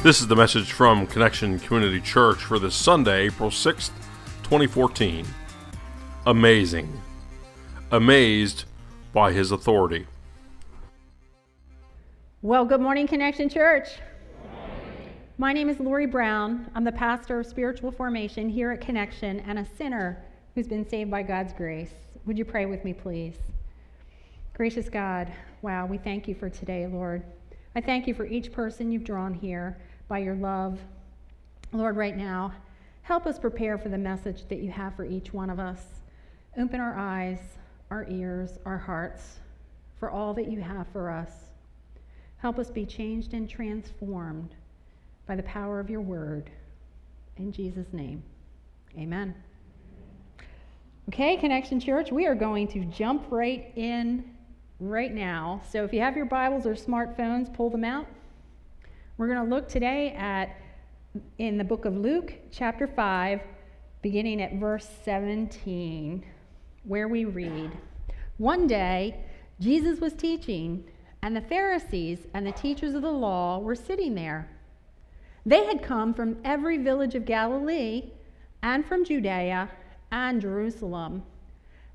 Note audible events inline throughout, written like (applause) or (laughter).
This is the message from Connection Community Church for this Sunday, April 6th, 2014. Amazing. Amazed by his authority. Well, good morning, Connection Church. My name is Lori Brown. I'm the pastor of spiritual formation here at Connection and a sinner who's been saved by God's grace. Would you pray with me, please? Gracious God, wow, we thank you for today, Lord. I thank you for each person you've drawn here by your love. Lord, right now, help us prepare for the message that you have for each one of us. Open our eyes, our ears, our hearts for all that you have for us. Help us be changed and transformed by the power of your word. In Jesus' name, amen. Okay, Connection Church, we are going to jump right in right now. So if you have your Bibles or smartphones, pull them out. We're going to look today at in the book of Luke, chapter 5, beginning at verse 17, where we read One day, Jesus was teaching, and the Pharisees and the teachers of the law were sitting there. They had come from every village of Galilee and from Judea and Jerusalem.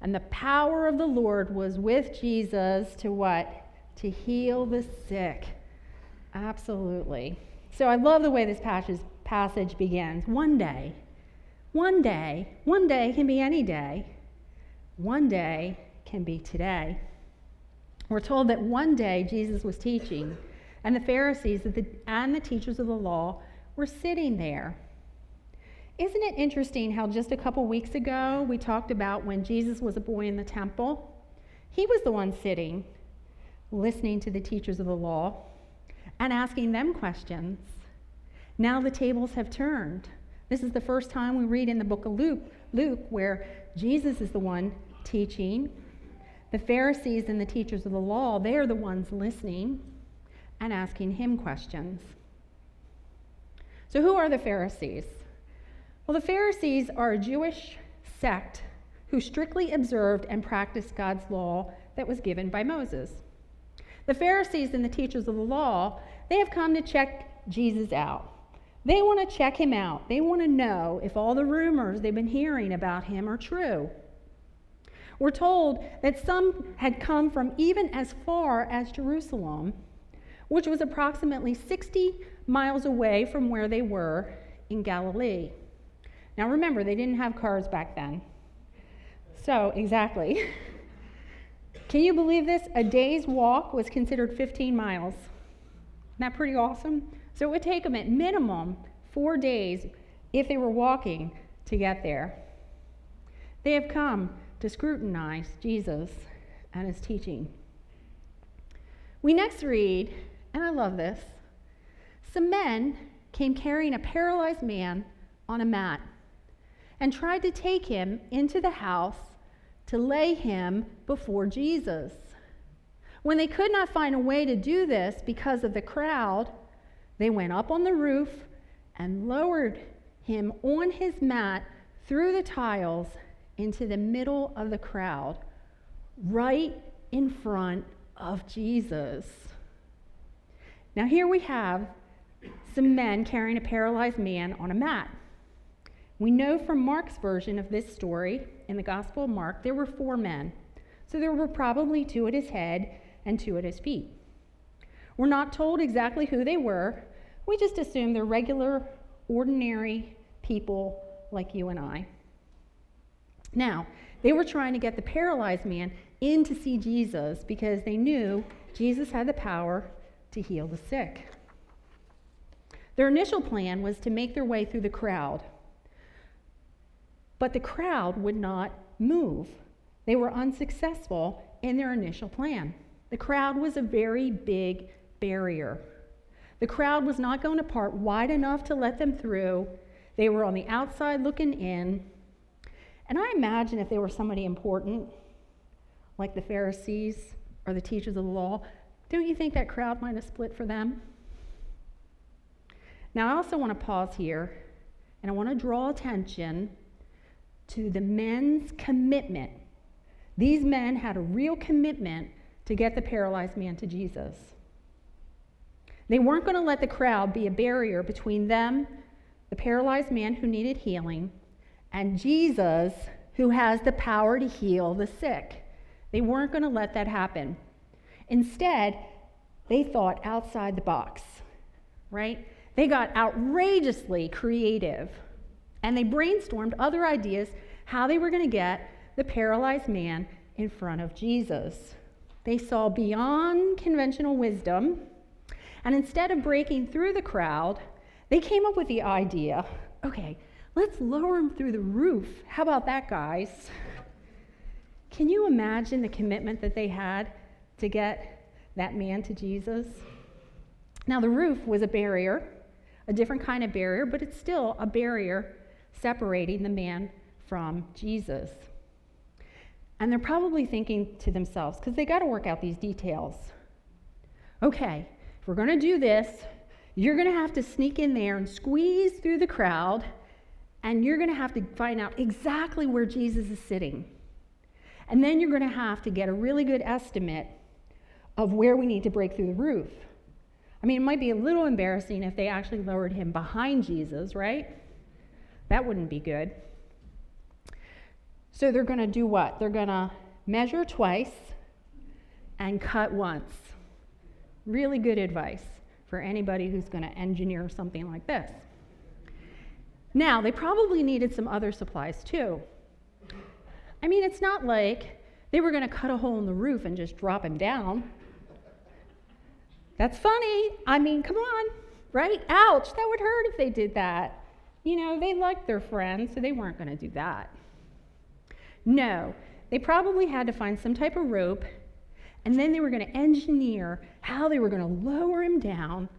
And the power of the Lord was with Jesus to what? To heal the sick. Absolutely. So I love the way this passage, passage begins. One day, one day, one day can be any day. One day can be today. We're told that one day Jesus was teaching, and the Pharisees and the teachers of the law were sitting there. Isn't it interesting how just a couple weeks ago we talked about when Jesus was a boy in the temple? He was the one sitting, listening to the teachers of the law and asking them questions. Now the tables have turned. This is the first time we read in the book of Luke, Luke where Jesus is the one teaching. The Pharisees and the teachers of the law, they are the ones listening and asking him questions. So, who are the Pharisees? Well, the Pharisees are a Jewish sect who strictly observed and practiced God's law that was given by Moses. The Pharisees and the teachers of the law, they have come to check Jesus out. They want to check him out. They want to know if all the rumors they've been hearing about him are true. We're told that some had come from even as far as Jerusalem, which was approximately 60 miles away from where they were in Galilee. Now remember, they didn't have cars back then. So, exactly. (laughs) Can you believe this? A day's walk was considered 15 miles. Isn't that pretty awesome? So it would take them at minimum four days if they were walking to get there. They have come to scrutinize Jesus and his teaching. We next read, and I love this some men came carrying a paralyzed man on a mat and tried to take him into the house to lay him before Jesus. When they could not find a way to do this because of the crowd, they went up on the roof and lowered him on his mat through the tiles into the middle of the crowd, right in front of Jesus. Now, here we have some men carrying a paralyzed man on a mat. We know from Mark's version of this story in the Gospel of Mark, there were four men. So there were probably two at his head and two at his feet. We're not told exactly who they were. We just assume they're regular, ordinary people like you and I. Now, they were trying to get the paralyzed man in to see Jesus because they knew Jesus had the power to heal the sick. Their initial plan was to make their way through the crowd but the crowd would not move. They were unsuccessful in their initial plan. The crowd was a very big barrier. The crowd was not going to part wide enough to let them through. They were on the outside looking in. And I imagine if they were somebody important, like the Pharisees or the teachers of the law, don't you think that crowd might have split for them? Now, I also want to pause here and I want to draw attention to the men's commitment. These men had a real commitment to get the paralyzed man to Jesus. They weren't going to let the crowd be a barrier between them, the paralyzed man who needed healing, and Jesus, who has the power to heal the sick. They weren't going to let that happen. Instead, they thought outside the box, right? They got outrageously creative and they brainstormed other ideas how they were going to get the paralyzed man in front of Jesus. They saw beyond conventional wisdom, and instead of breaking through the crowd, they came up with the idea okay, let's lower him through the roof. How about that, guys? Can you imagine the commitment that they had to get that man to Jesus? Now, the roof was a barrier, a different kind of barrier, but it's still a barrier separating the man from Jesus. And they're probably thinking to themselves, because they got to work out these details. Okay, if we're going to do this, you're going to have to sneak in there and squeeze through the crowd, and you're going to have to find out exactly where Jesus is sitting. And then you're going to have to get a really good estimate of where we need to break through the roof. I mean, it might be a little embarrassing if they actually lowered him behind Jesus, right? That wouldn't be good. So they're going to do what? They're going to measure twice and cut once. Really good advice for anybody who's going to engineer something like this. Now, they probably needed some other supplies too. I mean, it's not like they were going to cut a hole in the roof and just drop him down. That's funny. I mean, come on, right? Ouch, that would hurt if they did that. You know, they liked their friend, so they weren't going to do that. No, they probably had to find some type of rope, and then they were going to engineer how they were going to lower him down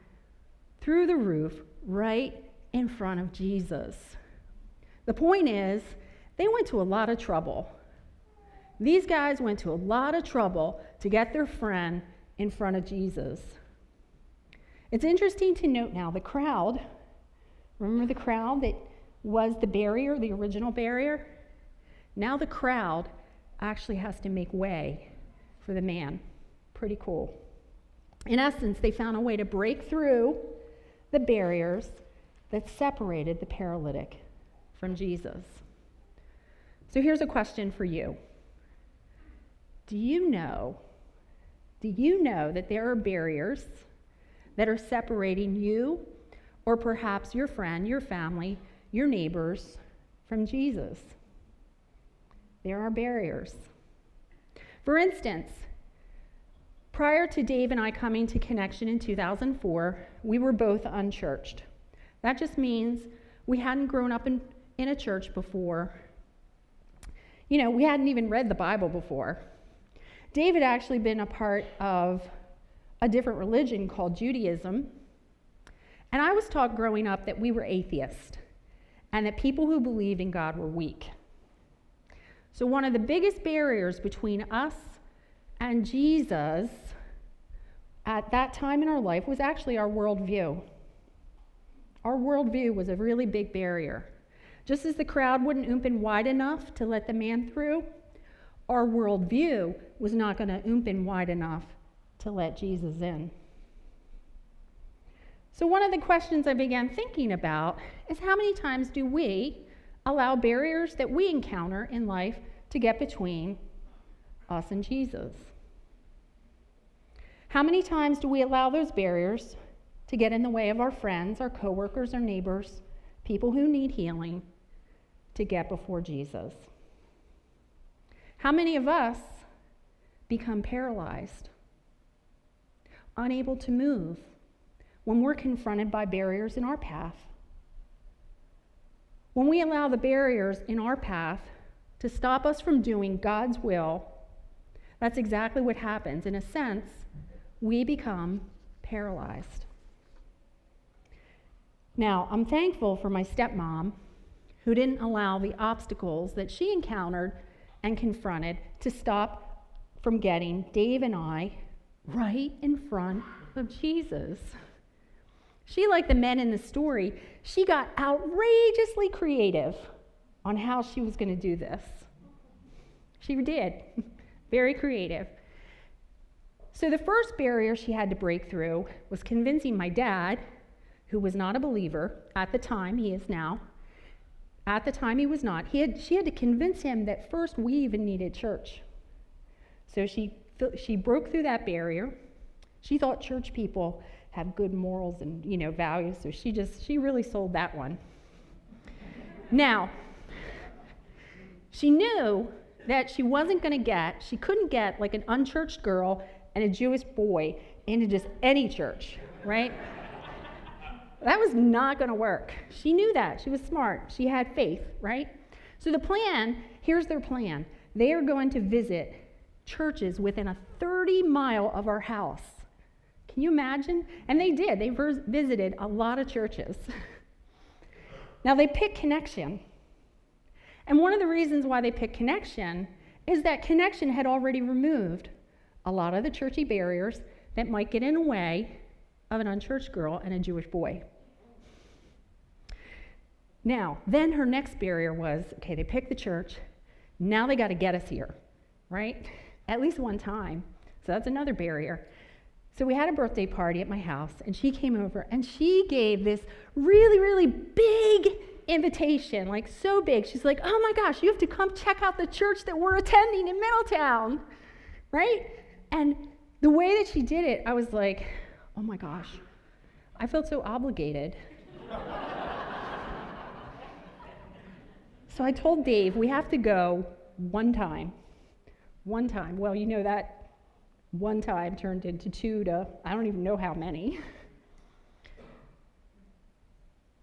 through the roof right in front of Jesus. The point is, they went to a lot of trouble. These guys went to a lot of trouble to get their friend in front of Jesus. It's interesting to note now the crowd Remember the crowd that was the barrier, the original barrier? Now the crowd actually has to make way for the man. Pretty cool. In essence, they found a way to break through the barriers that separated the paralytic from Jesus. So here's a question for you Do you know? Do you know that there are barriers that are separating you or perhaps your friend, your family, your neighbors from Jesus. There are barriers. For instance, prior to Dave and I coming to Connection in 2004, we were both unchurched. That just means we hadn't grown up in, in a church before. You know, we hadn't even read the Bible before. Dave had actually been a part of a different religion called Judaism and I was taught growing up that we were atheists and that people who believed in God were weak. So, one of the biggest barriers between us and Jesus at that time in our life was actually our worldview. Our worldview was a really big barrier. Just as the crowd wouldn't open wide enough to let the man through, our worldview was not going to open wide enough to let Jesus in. So, one of the questions I began thinking about is how many times do we allow barriers that we encounter in life to get between us and Jesus? How many times do we allow those barriers to get in the way of our friends, our coworkers, our neighbors, people who need healing to get before Jesus? How many of us become paralyzed, unable to move? When we're confronted by barriers in our path. When we allow the barriers in our path to stop us from doing God's will, that's exactly what happens. In a sense, we become paralyzed. Now, I'm thankful for my stepmom who didn't allow the obstacles that she encountered and confronted to stop from getting Dave and I right in front of Jesus. She, like the men in the story, she got outrageously creative on how she was going to do this. She did. (laughs) Very creative. So the first barrier she had to break through was convincing my dad, who was not a believer at the time, he is now. At the time, he was not. He had, she had to convince him that first we even needed church. So she, she broke through that barrier. She thought church people have good morals and you know values, so she just she really sold that one. now, she knew that she wasn't going to get, she couldn't get like an unchurched girl and a Jewish boy into just any church, right? that was not going to work. She knew that. She was smart. She had faith, right? So the plan here's their plan they are going to visit churches within a 30 mile of our house. Can you imagine? And they did. They visited a lot of churches. (laughs) now they picked connection. And one of the reasons why they picked connection is that connection had already removed a lot of the churchy barriers that might get in the way of an unchurched girl and a Jewish boy. Now, then her next barrier was okay, they picked the church. Now they got to get us here, right? At least one time. So that's another barrier. So we had a birthday party at my house, and she came over and she gave this really, really big invitation, like so big. She's like, oh my gosh, you have to come check out the church that we're attending in Middletown, right? And the way that she did it, I was like, oh my gosh, I felt so obligated. so I told Dave, we have to go one time. One time. Well, you know that one time turned into two to I don't even know how many. (laughs)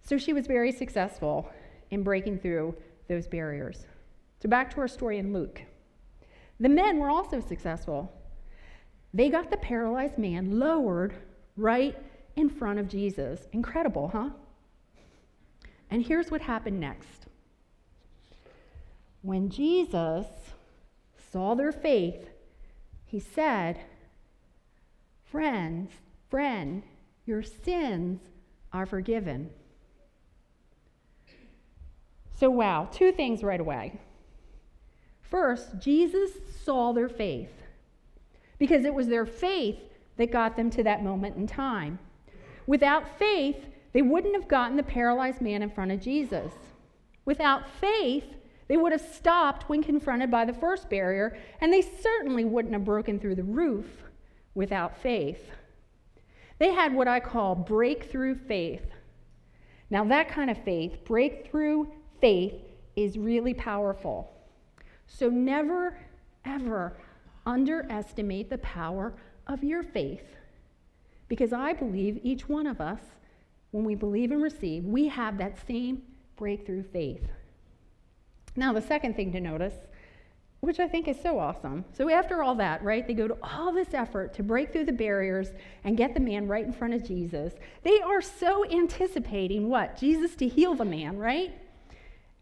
So she was very successful in breaking through those barriers. So back to our story in Luke. The men were also successful. They got the paralyzed man lowered right in front of Jesus. Incredible, huh? And here's what happened next. When Jesus saw their faith, he said, Friends, friend, your sins are forgiven. So, wow, two things right away. First, Jesus saw their faith because it was their faith that got them to that moment in time. Without faith, they wouldn't have gotten the paralyzed man in front of Jesus. Without faith, they would have stopped when confronted by the first barrier, and they certainly wouldn't have broken through the roof without faith. They had what I call breakthrough faith. Now, that kind of faith, breakthrough faith, is really powerful. So, never, ever underestimate the power of your faith. Because I believe each one of us, when we believe and receive, we have that same breakthrough faith. Now, the second thing to notice, which I think is so awesome. So, after all that, right, they go to all this effort to break through the barriers and get the man right in front of Jesus. They are so anticipating what? Jesus to heal the man, right?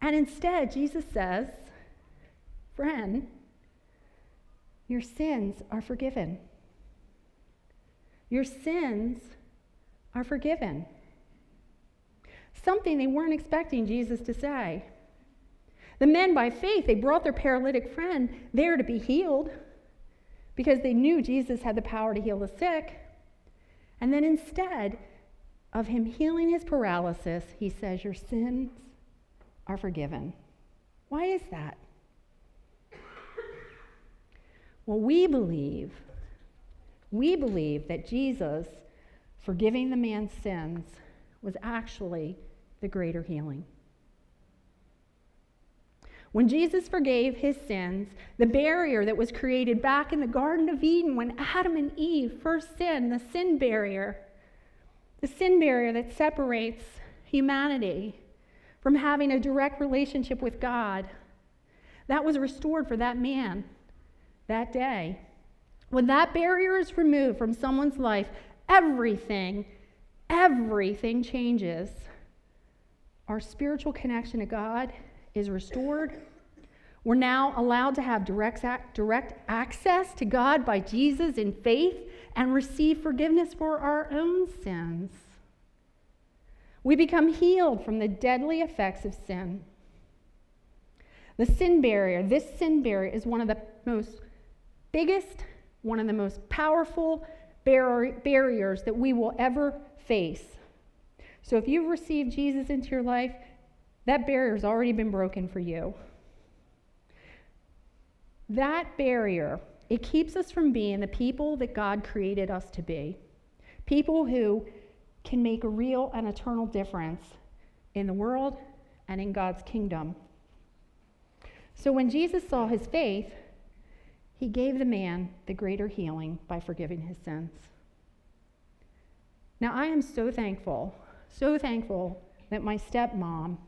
And instead, Jesus says, Friend, your sins are forgiven. Your sins are forgiven. Something they weren't expecting Jesus to say. The men, by faith, they brought their paralytic friend there to be healed because they knew Jesus had the power to heal the sick. And then instead of him healing his paralysis, he says, Your sins are forgiven. Why is that? Well, we believe, we believe that Jesus forgiving the man's sins was actually the greater healing. When Jesus forgave his sins, the barrier that was created back in the Garden of Eden when Adam and Eve first sinned, the sin barrier, the sin barrier that separates humanity from having a direct relationship with God, that was restored for that man that day. When that barrier is removed from someone's life, everything, everything changes. Our spiritual connection to God is restored. We're now allowed to have direct, direct access to God by Jesus in faith and receive forgiveness for our own sins. We become healed from the deadly effects of sin. The sin barrier, this sin barrier is one of the most biggest one of the most powerful bar- barriers that we will ever face. So if you've received Jesus into your life, that barrier has already been broken for you. That barrier, it keeps us from being the people that God created us to be. People who can make a real and eternal difference in the world and in God's kingdom. So when Jesus saw his faith, he gave the man the greater healing by forgiving his sins. Now, I am so thankful, so thankful that my stepmom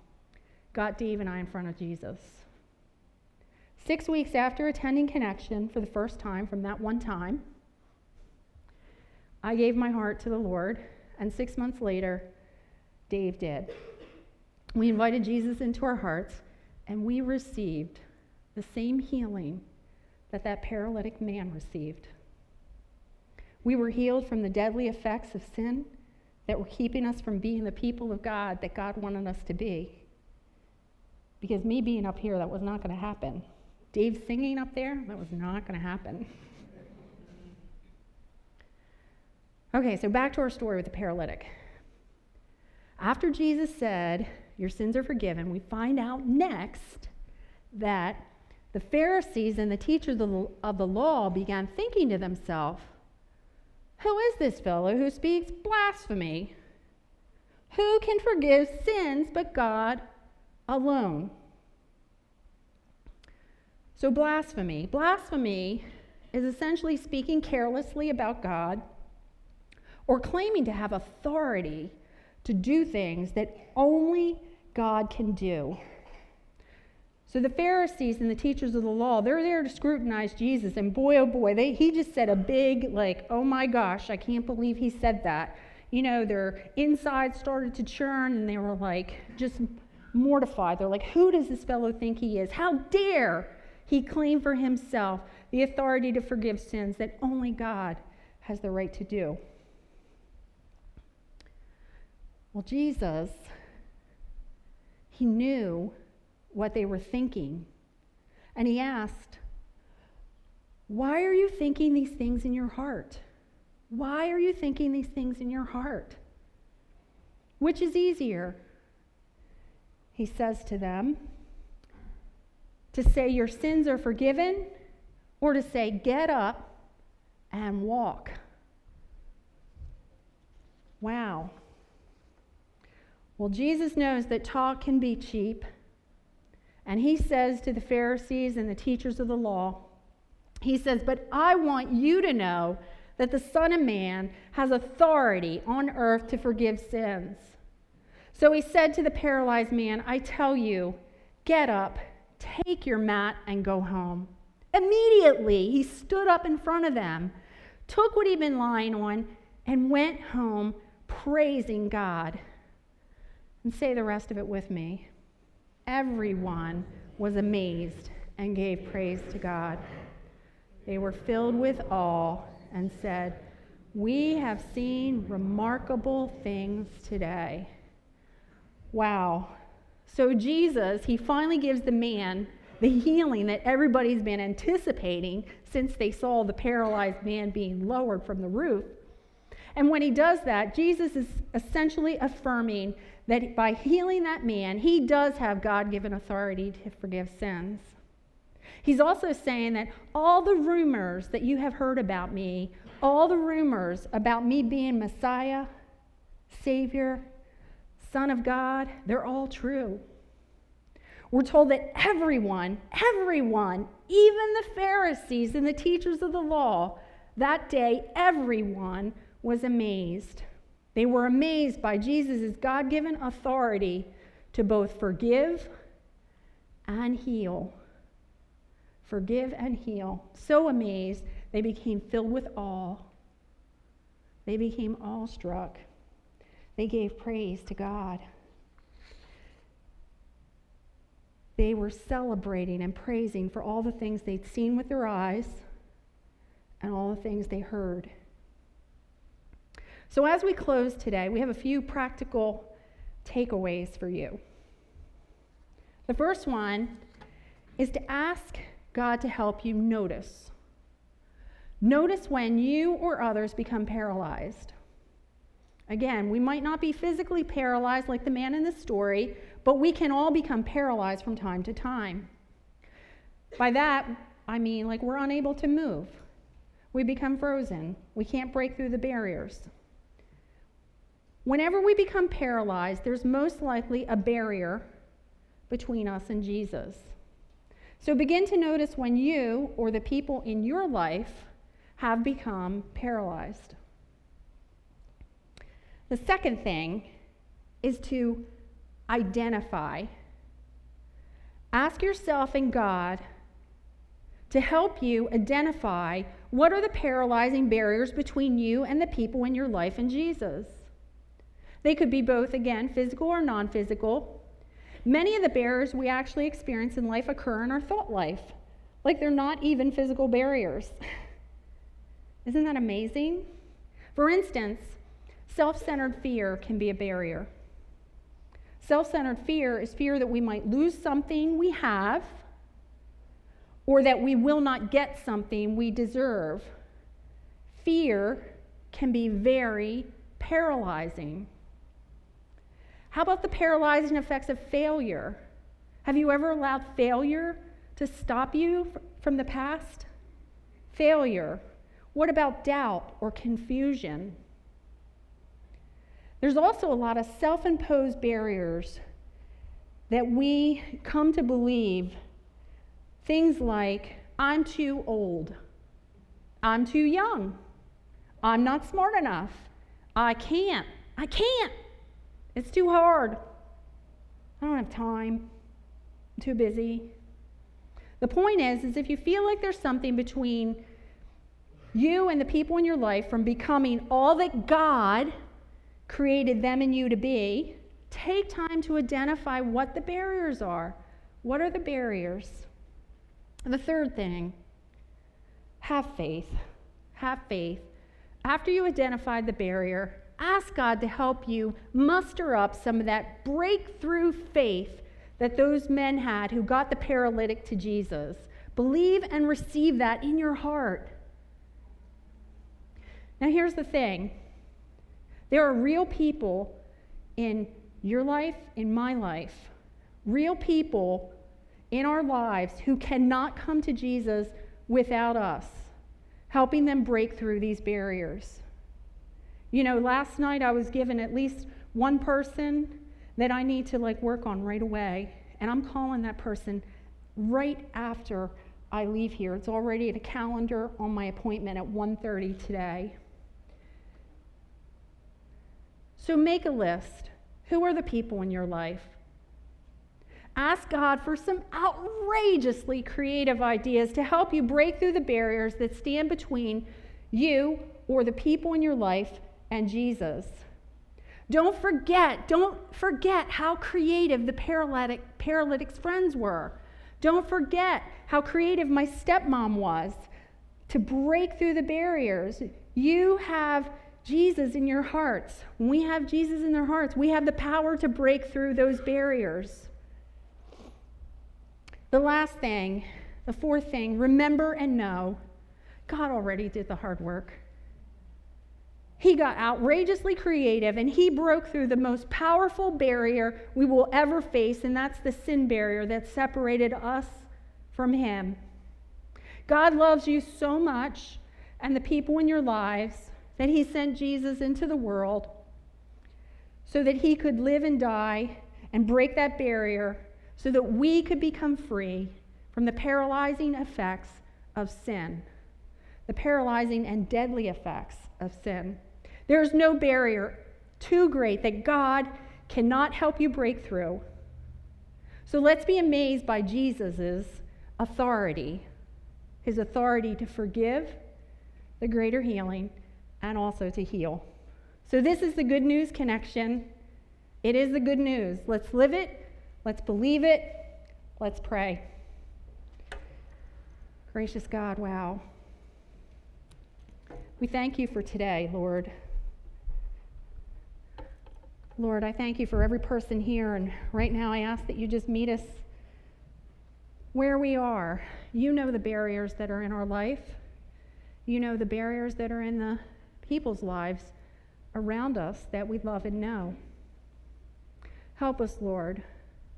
got Dave and I in front of Jesus. Six weeks after attending Connection for the first time from that one time, I gave my heart to the Lord, and six months later, Dave did. We invited Jesus into our hearts, and we received the same healing that that paralytic man received. We were healed from the deadly effects of sin that were keeping us from being the people of God that God wanted us to be. Because me being up here, that was not going to happen. Dave singing up there, that was not going to happen. Okay, so back to our story with the paralytic. After Jesus said, Your sins are forgiven, we find out next that the Pharisees and the teachers of the law began thinking to themselves, Who is this fellow who speaks blasphemy? Who can forgive sins but God alone? So, blasphemy. Blasphemy is essentially speaking carelessly about God or claiming to have authority to do things that only God can do. So the Pharisees and the teachers of the law, they're there to scrutinize Jesus. And boy, oh boy, they, he just said a big, like, oh my gosh, I can't believe he said that. You know, their inside started to churn and they were like, just mortified. They're like, who does this fellow think he is? How dare he claim for himself the authority to forgive sins that only God has the right to do? Well, Jesus, he knew what they were thinking. And he asked, Why are you thinking these things in your heart? Why are you thinking these things in your heart? Which is easier? He says to them, to say your sins are forgiven, or to say get up and walk. Wow. Well, Jesus knows that talk can be cheap and he says to the Pharisees and the teachers of the law, he says, But I want you to know that the Son of Man has authority on earth to forgive sins. So he said to the paralyzed man, I tell you, get up, take your mat, and go home. Immediately, he stood up in front of them, took what he'd been lying on, and went home praising God. And say the rest of it with me. Everyone was amazed and gave praise to God. They were filled with awe and said, We have seen remarkable things today. Wow. So, Jesus, he finally gives the man the healing that everybody's been anticipating since they saw the paralyzed man being lowered from the roof. And when he does that, Jesus is essentially affirming that by healing that man, he does have God given authority to forgive sins. He's also saying that all the rumors that you have heard about me, all the rumors about me being Messiah, Savior, Son of God, they're all true. We're told that everyone, everyone, even the Pharisees and the teachers of the law, that day, everyone was amazed. They were amazed by Jesus' God given authority to both forgive and heal. Forgive and heal. So amazed, they became filled with awe. They became awestruck. They gave praise to God. They were celebrating and praising for all the things they'd seen with their eyes and all the things they heard so, as we close today, we have a few practical takeaways for you. The first one is to ask God to help you notice. Notice when you or others become paralyzed. Again, we might not be physically paralyzed like the man in the story, but we can all become paralyzed from time to time. By that, I mean like we're unable to move. We become frozen. We can't break through the barriers. Whenever we become paralyzed, there's most likely a barrier between us and Jesus. So begin to notice when you or the people in your life have become paralyzed. The second thing is to identify. Ask yourself and God to help you identify what are the paralyzing barriers between you and the people in your life and Jesus. They could be both, again, physical or non physical. Many of the barriers we actually experience in life occur in our thought life, like they're not even physical barriers. (laughs) Isn't that amazing? For instance, self centered fear can be a barrier. Self centered fear is fear that we might lose something we have or that we will not get something we deserve. Fear can be very paralyzing. How about the paralyzing effects of failure? Have you ever allowed failure to stop you from the past? Failure. What about doubt or confusion? There's also a lot of self imposed barriers that we come to believe. Things like, I'm too old, I'm too young, I'm not smart enough, I can't, I can't, it's too hard, I don't have time, I'm too busy. The point is, is if you feel like there's something between you and the people in your life from becoming all that God created them and you to be, take time to identify what the barriers are. What are the barriers? The third thing, have faith. Have faith. After you identify the barrier, ask God to help you muster up some of that breakthrough faith that those men had who got the paralytic to Jesus. Believe and receive that in your heart. Now, here's the thing there are real people in your life, in my life, real people in our lives who cannot come to Jesus without us, helping them break through these barriers. You know, last night I was given at least one person that I need to like work on right away, and I'm calling that person right after I leave here. It's already in a calendar on my appointment at 1:30 today. So make a list. Who are the people in your life? Ask God for some outrageously creative ideas to help you break through the barriers that stand between you or the people in your life and Jesus. Don't forget, don't forget how creative the paralytic, paralytic's friends were. Don't forget how creative my stepmom was to break through the barriers. You have Jesus in your hearts. When we have Jesus in their hearts, we have the power to break through those barriers. The last thing, the fourth thing, remember and know God already did the hard work. He got outrageously creative and he broke through the most powerful barrier we will ever face, and that's the sin barrier that separated us from him. God loves you so much and the people in your lives that he sent Jesus into the world so that he could live and die and break that barrier so that we could become free from the paralyzing effects of sin, the paralyzing and deadly effects of sin. There is no barrier too great that God cannot help you break through. So let's be amazed by Jesus' authority, his authority to forgive, the greater healing, and also to heal. So, this is the good news connection. It is the good news. Let's live it, let's believe it, let's pray. Gracious God, wow. We thank you for today, Lord. Lord, I thank you for every person here, and right now I ask that you just meet us where we are. You know the barriers that are in our life. You know the barriers that are in the people's lives around us that we love and know. Help us, Lord,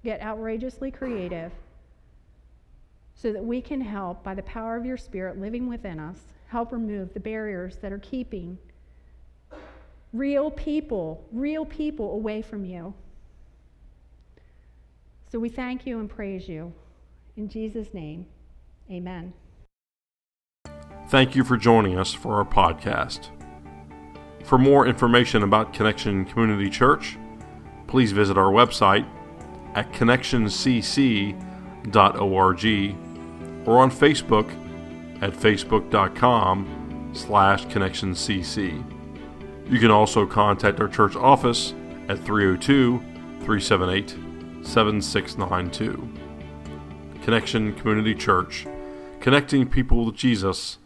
get outrageously creative so that we can help, by the power of your Spirit living within us, help remove the barriers that are keeping real people, real people away from you. So we thank you and praise you. In Jesus' name, amen. Thank you for joining us for our podcast. For more information about Connection Community Church, please visit our website at connectioncc.org or on Facebook at facebook.com slash connectioncc. You can also contact our church office at 302 378 7692. Connection Community Church, connecting people with Jesus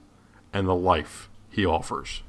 and the life he offers.